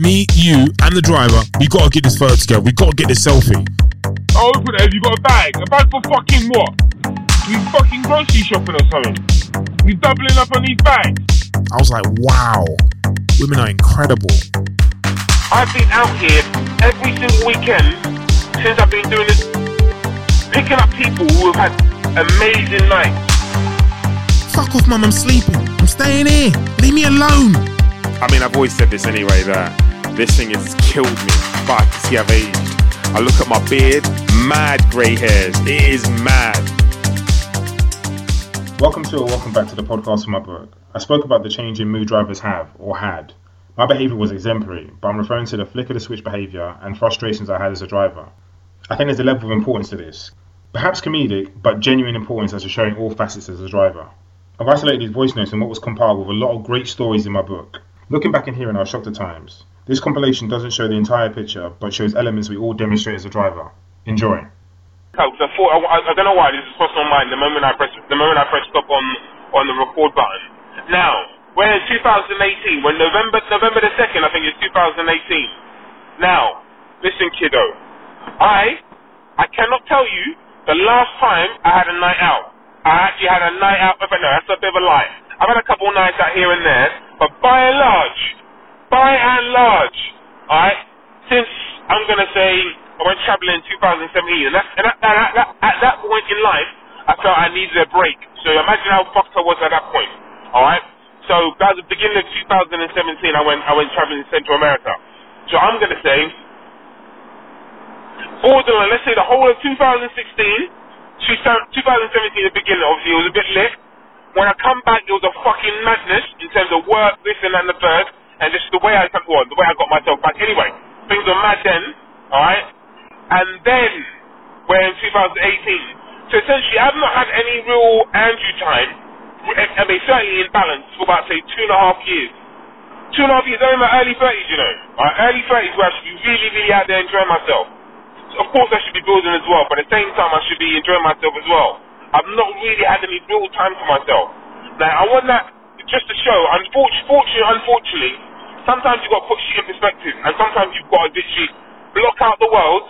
me, you, and the driver, we gotta get this photo together. We gotta get this selfie. Oh, open it. Have you got a bag? A bag for fucking what? We fucking grocery shopping or something? We doubling up on these bags? I was like, wow, women are incredible. I've been out here every single weekend since I've been doing this, picking up people who have had amazing nights. Fuck off, mum, I'm sleeping. I'm staying here. Leave me alone. I mean, I've always said this anyway that this thing has killed me, but I see I've aged. I look at my beard, mad grey hairs. It is mad. Welcome to or welcome back to the podcast from my book. I spoke about the change in mood drivers have or had. My behaviour was exemplary, but I'm referring to the flick of the switch behaviour and frustrations I had as a driver. I think there's a level of importance to this. Perhaps comedic, but genuine importance as to showing all facets as a driver. I've isolated these voice notes in what was compiled with a lot of great stories in my book. Looking back and hearing, I was shocked at times. This compilation doesn't show the entire picture, but shows elements we all demonstrate as a driver. Enjoy. Oh, I, thought, I, I don't know why this is crossed my mind the moment I press the moment I press stop on on the record button. Now, we're in 2018. When November November the second, I think it's 2018. Now, listen, kiddo. I I cannot tell you the last time I had a night out. I actually had a night out. But no, that's a bit of a lie. I've had a couple nights out here and there, but by and large, by and large, alright, since I'm gonna say I went traveling in 2017, and, that's, and that, that, that, at that point in life, I felt I needed a break. So imagine how fucked I was at that point. All right. So at the beginning of 2017, I went I went traveling in Central America. So I'm gonna say, borderline. Let's say the whole of 2016, 2017, the beginning. Obviously, it was a bit lit. When I come back, it was a fucking madness in terms of work, this and that and the third, and just the way I well, the way I got myself back. Anyway, things were mad then. All right. And then we're in 2018. So essentially, I've not had any real Andrew time. I mean, certainly in balance for about say two and a half years. Two and a half years. I'm in my early 30s, you know. My early 30s where I should be really, really out there enjoying myself. So of course, I should be building as well, but at the same time, I should be enjoying myself as well. I've not really had any real time for myself. Now, I want that just to show. Unfortunately, unfortunately, sometimes you've got to put shit in perspective, and sometimes you've got to literally block out the world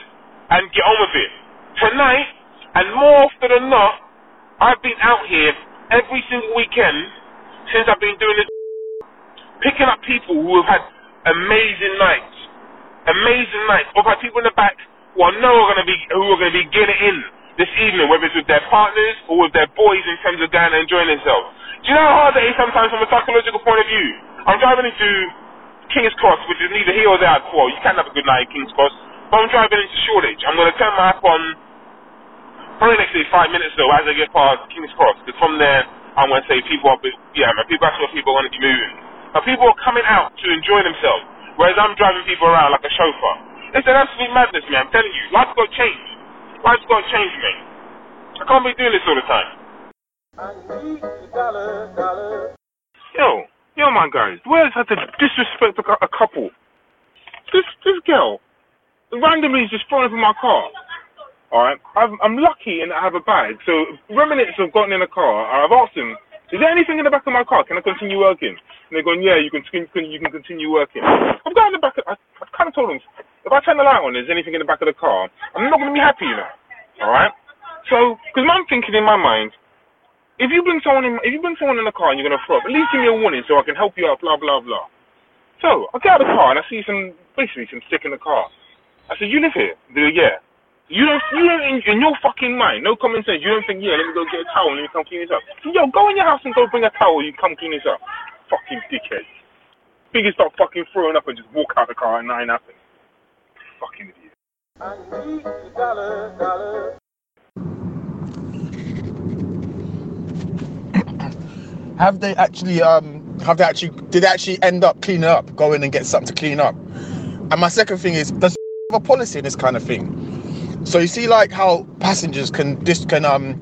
and get on with it. Tonight, and more often than not, I've been out here every single weekend since I've been doing this, picking up people who have had amazing nights, amazing nights. I've had people in the back who I know are going to be who are going to be getting in this evening, whether it's with their partners or with their boys in terms of going and enjoying themselves. Do you know how hard that is sometimes from a psychological point of view? I'm driving into King's Cross, which is neither here or there. Well, you can't have a good night in King's Cross. But I'm driving into Shoreditch. I'm going to turn my app on probably next day, five minutes though, as I get past King's Cross. Because from there, I'm going to say people are, yeah, man, people, that's where people are going to be moving. Now, people are coming out to enjoy themselves, whereas I'm driving people around like a chauffeur. It's an absolute madness, man. I'm telling you, life's got to change. Life's got to change, man. I can't be doing this all the time. Yo, yo, my guys, where's had to disrespect a, a couple? This this girl randomly just thrown up in my car. All right, I'm, I'm lucky that I have a bag. So remnants have gotten in the car. I've asked them, "Is there anything in the back of my car? Can I continue working?" And they're going, "Yeah, you can you can continue working." I've got in the back. Of, I, I've kind of told them, if I turn the light on, there's anything in the back of the car, I'm not going to be happy, you know. All right. So, because I'm thinking in my mind, if you bring someone in, if you bring someone in the car and you're to throw up, at least give me a warning so I can help you out. Blah blah blah. So I get out of the car and I see some basically some stick in the car. I said, you live here? They go, yeah. You don't, you don't, in, in, your fucking mind, no common sense, you don't think, yeah, let me go get a towel and let me come clean this up. Yo, go in your house and go bring a towel, you come clean this up. Fucking dickhead. Biggest start fucking throwing up and just walk out of the car and nothing happened. Fucking idiot. I need a dollar, dollar. Have they actually um have they actually did they actually end up cleaning up, go in and get something to clean up? And my second thing is, does have a policy in this kind of thing? So you see, like how passengers can dis can um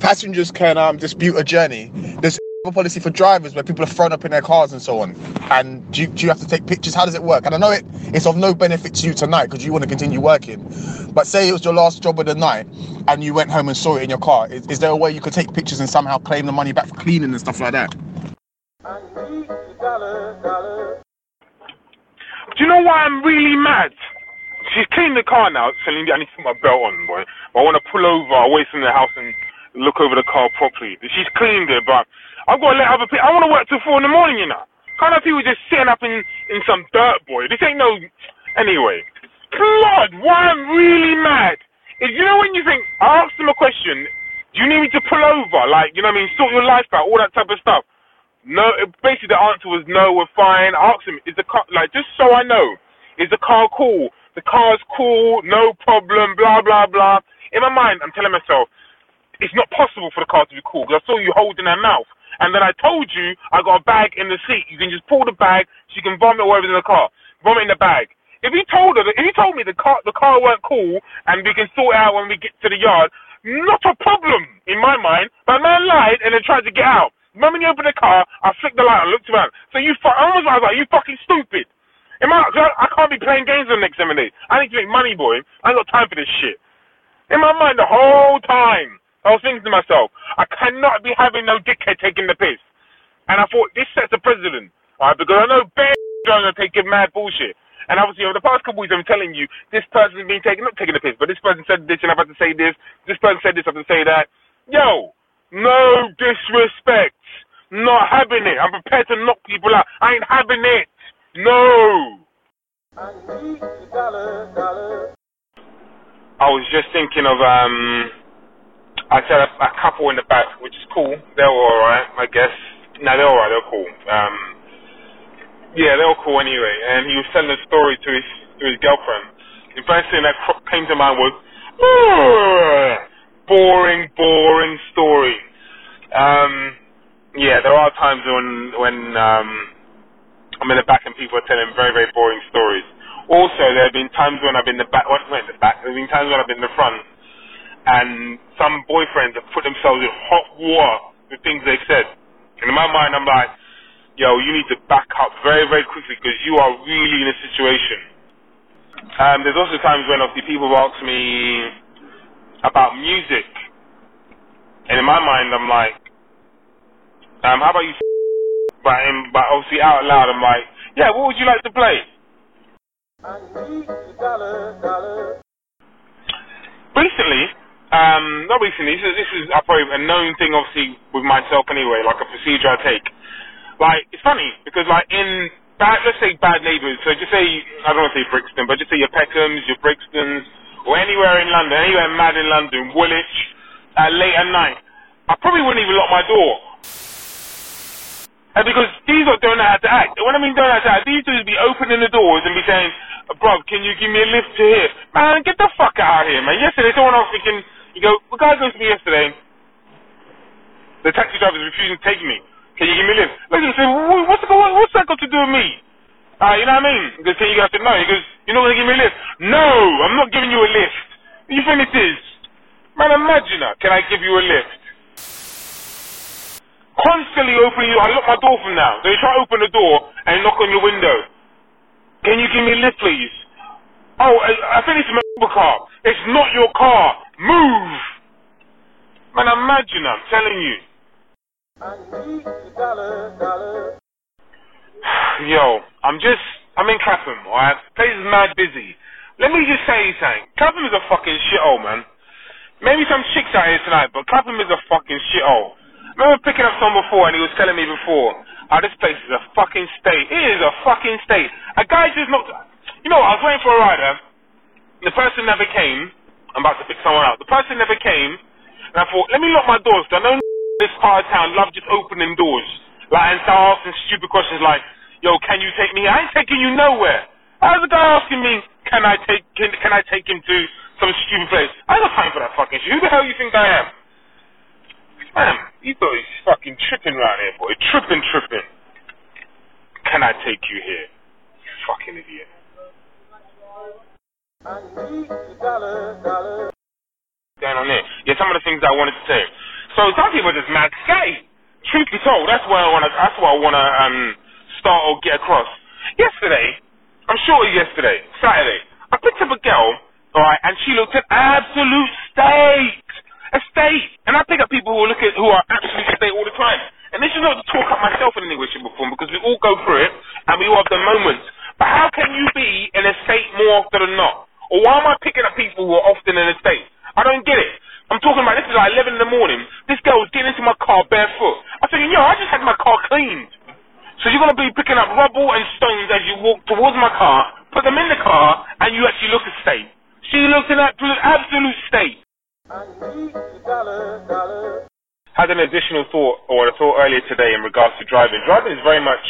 passengers can um dispute a journey. A policy for drivers where people are thrown up in their cars and so on. And do you, do you have to take pictures? How does it work? And I know it it's of no benefit to you tonight because you want to continue working. But say it was your last job of the night and you went home and saw it in your car. Is, is there a way you could take pictures and somehow claim the money back for cleaning and stuff like that? Do you know why I'm really mad? She's cleaned the car now, telling me I need to put my belt on, boy. I want to pull over away from the house and look over the car properly. She's cleaned it, but I've got to let other people. I want to work till four in the morning, you know. Can't people just sitting up in in some dirt, boy. This ain't no. Anyway, blood. Why I'm really mad is you know when you think I asked them a question. Do you need me to pull over? Like you know what I mean? Sort your life out, all that type of stuff. No, basically the answer was no, we're fine. I asked him, is the car, like, just so I know, is the car cool? The car's cool, no problem, blah, blah, blah. In my mind, I'm telling myself, it's not possible for the car to be cool because I saw you holding her mouth. And then I told you I got a bag in the seat. You can just pull the bag, she can vomit whatever's in the car. Vomit in the bag. If you told her, if you told me the car, the car weren't cool and we can sort it out when we get to the yard, not a problem in my mind. But man lied and then tried to get out. The moment you open the car, I flicked the light and looked around. So you, fu- I I was like, you fucking stupid. In my, I can't be playing games the next seven days. I need to make money, boy. I ain't got time for this shit. In my mind, the whole time, I was thinking to myself, I cannot be having no dickhead taking the piss. And I thought, this sets a precedent. Alright, because I know bare going to take mad bullshit. And obviously, over the past couple of weeks, I'm telling you, this person's been taking, not taking the piss, but this person said this and I've had to say this. This person said this, I have to say that. Yo, no disrespect. Not having it. I'm prepared to knock people out. I ain't having it. No. I was just thinking of um. I said a, a couple in the back, which is cool. They're all right, I guess. No, they're all right. They're cool. Um. Yeah, they're all cool anyway. And he was telling a story to his to his girlfriend. The first thing that came to mind was boring, boring story. Um. Yeah, there are times when when um, I'm in the back and people are telling very very boring stories. Also, there have been times when I've been in the back, not in the back. There have been times when I've been in the front, and some boyfriends have put themselves in hot water with things they've said. And in my mind, I'm like, yo, you need to back up very very quickly because you are really in a situation. Um, there's also times when obviously people ask me about music, and in my mind, I'm like. Um, how about you? But, um, but obviously out loud, I'm like, yeah, what would you like to play? Recently, um, not recently. This is, this is probably a known thing, obviously, with myself anyway, like a procedure I take. Like, it's funny because, like, in bad, let's say bad neighbourhoods. So just say, I don't want to say Brixton, but just say your Peckhams, your Brixtons, or anywhere in London, anywhere mad in London, Woolwich, uh, late at night. I probably wouldn't even lock my door. And because these lot don't know how to act. When I mean don't know how to act, these dudes be opening the doors and be saying, bro, can you give me a lift to here? Man, get the fuck out of here, man. Yesterday, someone else thinking, you go, the guy goes to me yesterday, the taxi driver is refusing to take me. Can you give me a lift? Look, said, what's, the, what's that got to do with me? Uh, you know what I mean? He can you guys say no? He goes, you're not going to give me a lift? No, I'm not giving you a lift. You think it is? Man, imagine that. Can I give you a lift? constantly opening you. I lock my door from now. They try to open the door and knock on your window. Can you give me a lift, please? Oh, I, I think it's my car. It's not your car. Move. Man, imagine, I'm telling you. Yo, I'm just, I'm in Clapham, alright? Place is mad busy. Let me just say something. Clapham is a fucking shithole, man. Maybe some chicks out here tonight, but Clapham is a fucking shithole remember picking up someone before and he was telling me before, oh, this place is a fucking state. It is a fucking state. A guy just looked, you know, I was waiting for a rider. The person never came. I'm about to pick someone out. The person never came. And I thought, let me lock my doors. I know this part of town love just opening doors. Like, and start asking stupid questions like, yo, can you take me? I ain't taking you nowhere. How's the guy asking me, can I take, can, can I take him to some stupid place? I got time for that fucking shit. Who the hell you think I am? Man, you thought he's fucking tripping right here, boy. Tripping, tripping. Can I take you here? You fucking idiot. Going on there. Yeah, some of the things I wanted to say. So some people are just mad gay. Truth be told, that's where I wanna that's what I wanna um start or get across. Yesterday, I'm sure yesterday, Saturday, I picked up a girl, alright, and she looked an absolute state a state. And I pick up people who look at who are absolute state all the time. And this is not to talk up myself in any way, shape, or form, because we all go through it and we all have the moments. But how can you be in a state more often than not? Or why am I picking up people who are often in a state? I don't get it. I'm talking about this is like 11 in the morning. This girl was getting into my car barefoot. I'm thinking, yo, I just had my car cleaned. So you're going to be picking up rubble and stones as you walk towards my car, put them in the car, and you actually look a state. She looks in absolute, absolute state. Had an additional thought, or a thought earlier today in regards to driving. Driving is very much,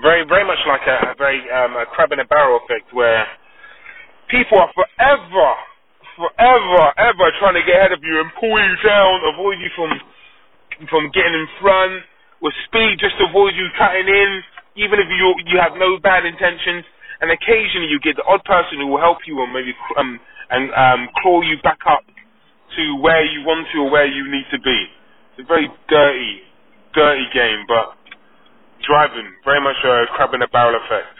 very, very much like a, a very um, a crab in a barrel effect, where people are forever, forever, ever trying to get ahead of you and pull you down, avoid you from, from getting in front with speed just avoid you cutting in, even if you you have no bad intentions. And occasionally you get the odd person who will help you and maybe um, and um, claw you back up to where you want to or where you need to be. It's a very dirty, dirty game, but driving very much a crab in a barrel effect.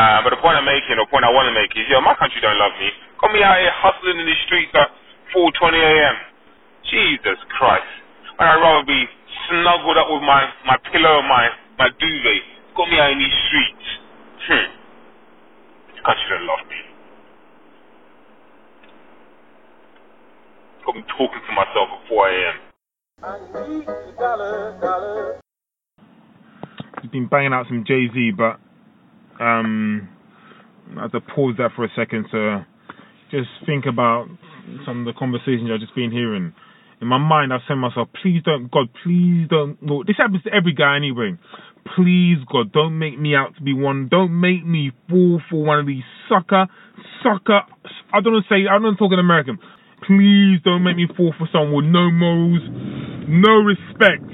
Uh, but the point I'm making, or point I want to make is, yo, my country don't love me. Got me out here hustling in the streets at 4:20 a.m. Jesus Christ. When I'd rather be snuggled up with my, my pillow and my, my duvet. Got me out in these streets. Hmm. This country don't love me. Got me talking to myself at 4 a.m. He's been banging out some Jay Z, but um, I have to pause that for a second to just think about some of the conversations I've just been hearing. In my mind, I've said to myself, please don't, God, please don't. This happens to every guy anyway. Please, God, don't make me out to be one. Don't make me fall for one of these sucker, sucker. I don't want to say, I'm not talking American. Please don't make me fall for someone with no morals, no respect.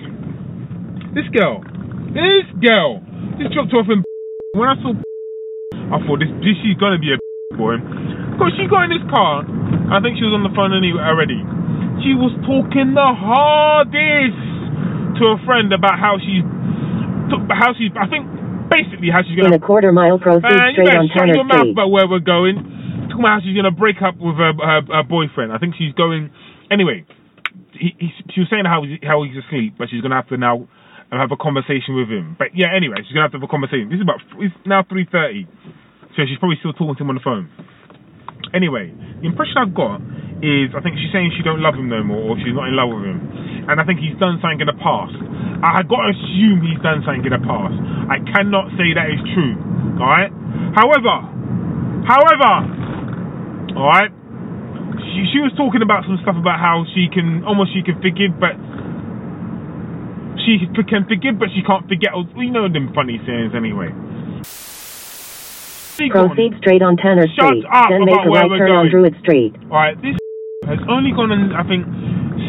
This girl, this girl, just dropped off in. When I saw, I thought this, this she's gonna be a boy. Because she got in this car, I think she was on the phone anyway already. She was talking the hardest to a friend about how she's, how she's, I think, basically how she's gonna. In a quarter mile, proceed you straight on shut Tanner your mouth about where we're going. Talking about how she's gonna break up with her, her, her boyfriend. I think she's going. Anyway, he, he, she was saying how he's, how he's asleep, but she's gonna have to now uh, have a conversation with him. But yeah, anyway, she's gonna have to have a conversation. This is about it's now three thirty, so she's probably still talking to him on the phone. Anyway, the impression I've got is I think she's saying she don't love him no more, or she's not in love with him, and I think he's done something in the past. I got to assume he's done something in the past. I cannot say that is true. All right. However, however, all right. She she was talking about some stuff about how she can almost she can forgive, but she can forgive, but she can't forget. Oh, You know them funny sayings anyway. Proceed straight on Tanner Shut Street. up then make a where right we're turn on. Druid Street. Alright, this has only gone and I think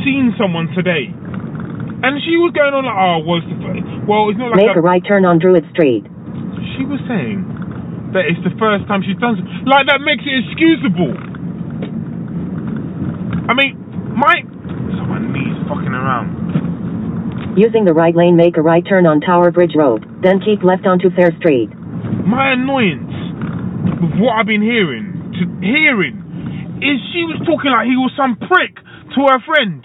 seen someone today. And she was going on like, oh, the fir- well, it's not like Make a right turn on Druid Street. she was saying that it's the first time she's done something. Like that makes it excusable. I mean, my someone needs fucking around. Using the right lane, make a right turn on Tower Bridge Road. Then keep left onto Fair Street. My annoyance with what I've been hearing, to hearing, is she was talking like he was some prick to her friend.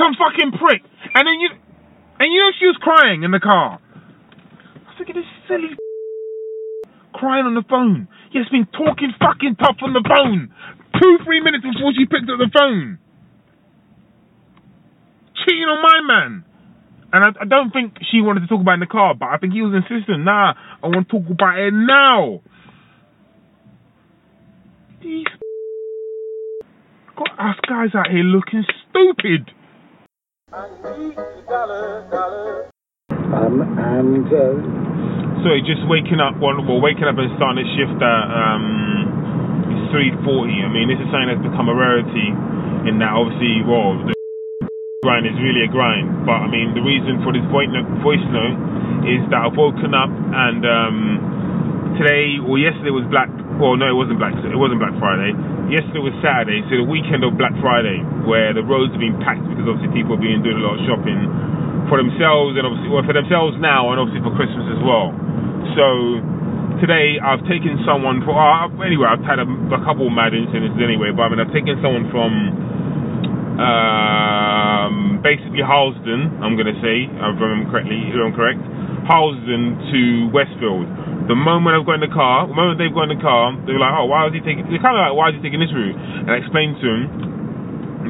Some fucking prick. And then you, and you know she was crying in the car. I thinking, this silly crying on the phone. Yes, been talking fucking tough on the phone. Two, three minutes before she picked up the phone. Cheating on my man. And I, I don't think she wanted to talk about it in the car, but I think he was insistent. Nah, I want to talk about it now. These got us guys out here looking stupid. Um, and uh, Sorry, just waking up. Well, well, waking up and starting a shift at um, three forty. I mean, this is something that's become a rarity. In that, obviously, well, the grind is really a grind. But I mean, the reason for this voice note, is that I've woken up and um, today or yesterday was Black. Well, no, it wasn't Black. It wasn't Black Friday. Yesterday was Saturday, so the weekend of Black Friday, where the roads have been packed because obviously people have been doing a lot of shopping for themselves and obviously well for themselves now and obviously for Christmas as well. So today I've taken someone for uh, anyway I've had a, a couple of mad incidents anyway, but I mean I've taken someone from um, basically Harlesden, I'm going to say, if I remember correctly, if I'm correct, Harlesden to Westfield. The moment I've got in the car, the moment they've got in the car, they were like, oh, why was he taking, they're kind of like, why is he taking this route? And I explained to him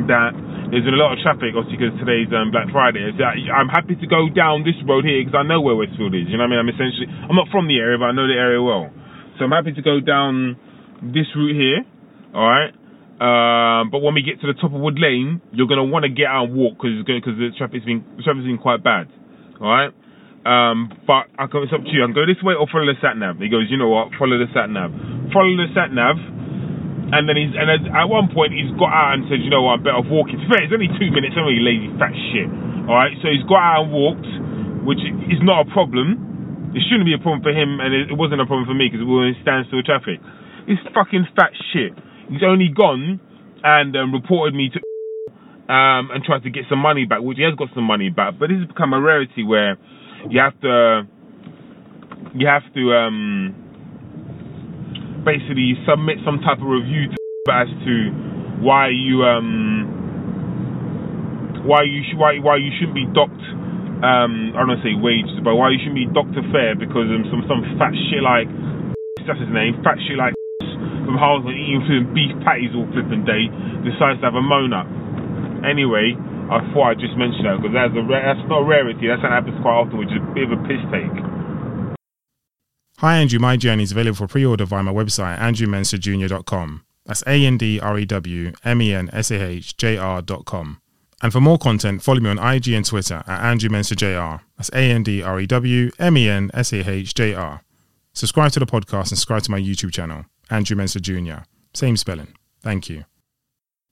that there's been a lot of traffic, obviously, because today's um, Black Friday. So I'm happy to go down this road here because I know where Westfield is. You know what I mean? I'm essentially, I'm not from the area, but I know the area well. So I'm happy to go down this route here, all right? Um, but when we get to the top of Wood Lane, you're gonna want to get out and walk because because the traffic's been the traffic's been quite bad. All right. Um, but I can, it's up to you. I can go this way or follow the sat nav. He goes, you know what? Follow the sat nav. Follow the sat nav. And then he's and at one point he's got out and said, you know what? I'm better walking. Fair, it's only two minutes. I'm Only lazy fat shit. All right. So he's got out and walked, which is not a problem. It shouldn't be a problem for him, and it, it wasn't a problem for me because we were in standstill traffic. It's fucking fat shit. He's only gone and um, reported me to um, and tried to get some money back, which he has got some money back. But this has become a rarity where you have to you have to um, basically submit some type of review to as to why you um, why you sh- why why you shouldn't be docked. Um, I don't want to say wages, but why you shouldn't be docked a fare because um, some some fat shit like that's his name, fat shit like from Harlesden eating flipping beef patties all flipping day decides to have a moan up. Anyway, I thought I'd just mention that because that's, a, that's not a rarity. That's something that happens quite often, which is a bit of a piss take. Hi Andrew, my journey is available for pre-order via my website, andrewmensahjr.com. That's A-N-D-R-E-W-M-E-N-S-A-H-J-R.com. And for more content, follow me on IG and Twitter at Andrew Mensah That's A-N-D-R-E-W-M-E-N-S-A-H-J-R. Subscribe to the podcast and subscribe to my YouTube channel, Andrew Mensah Jr. Same spelling. Thank you.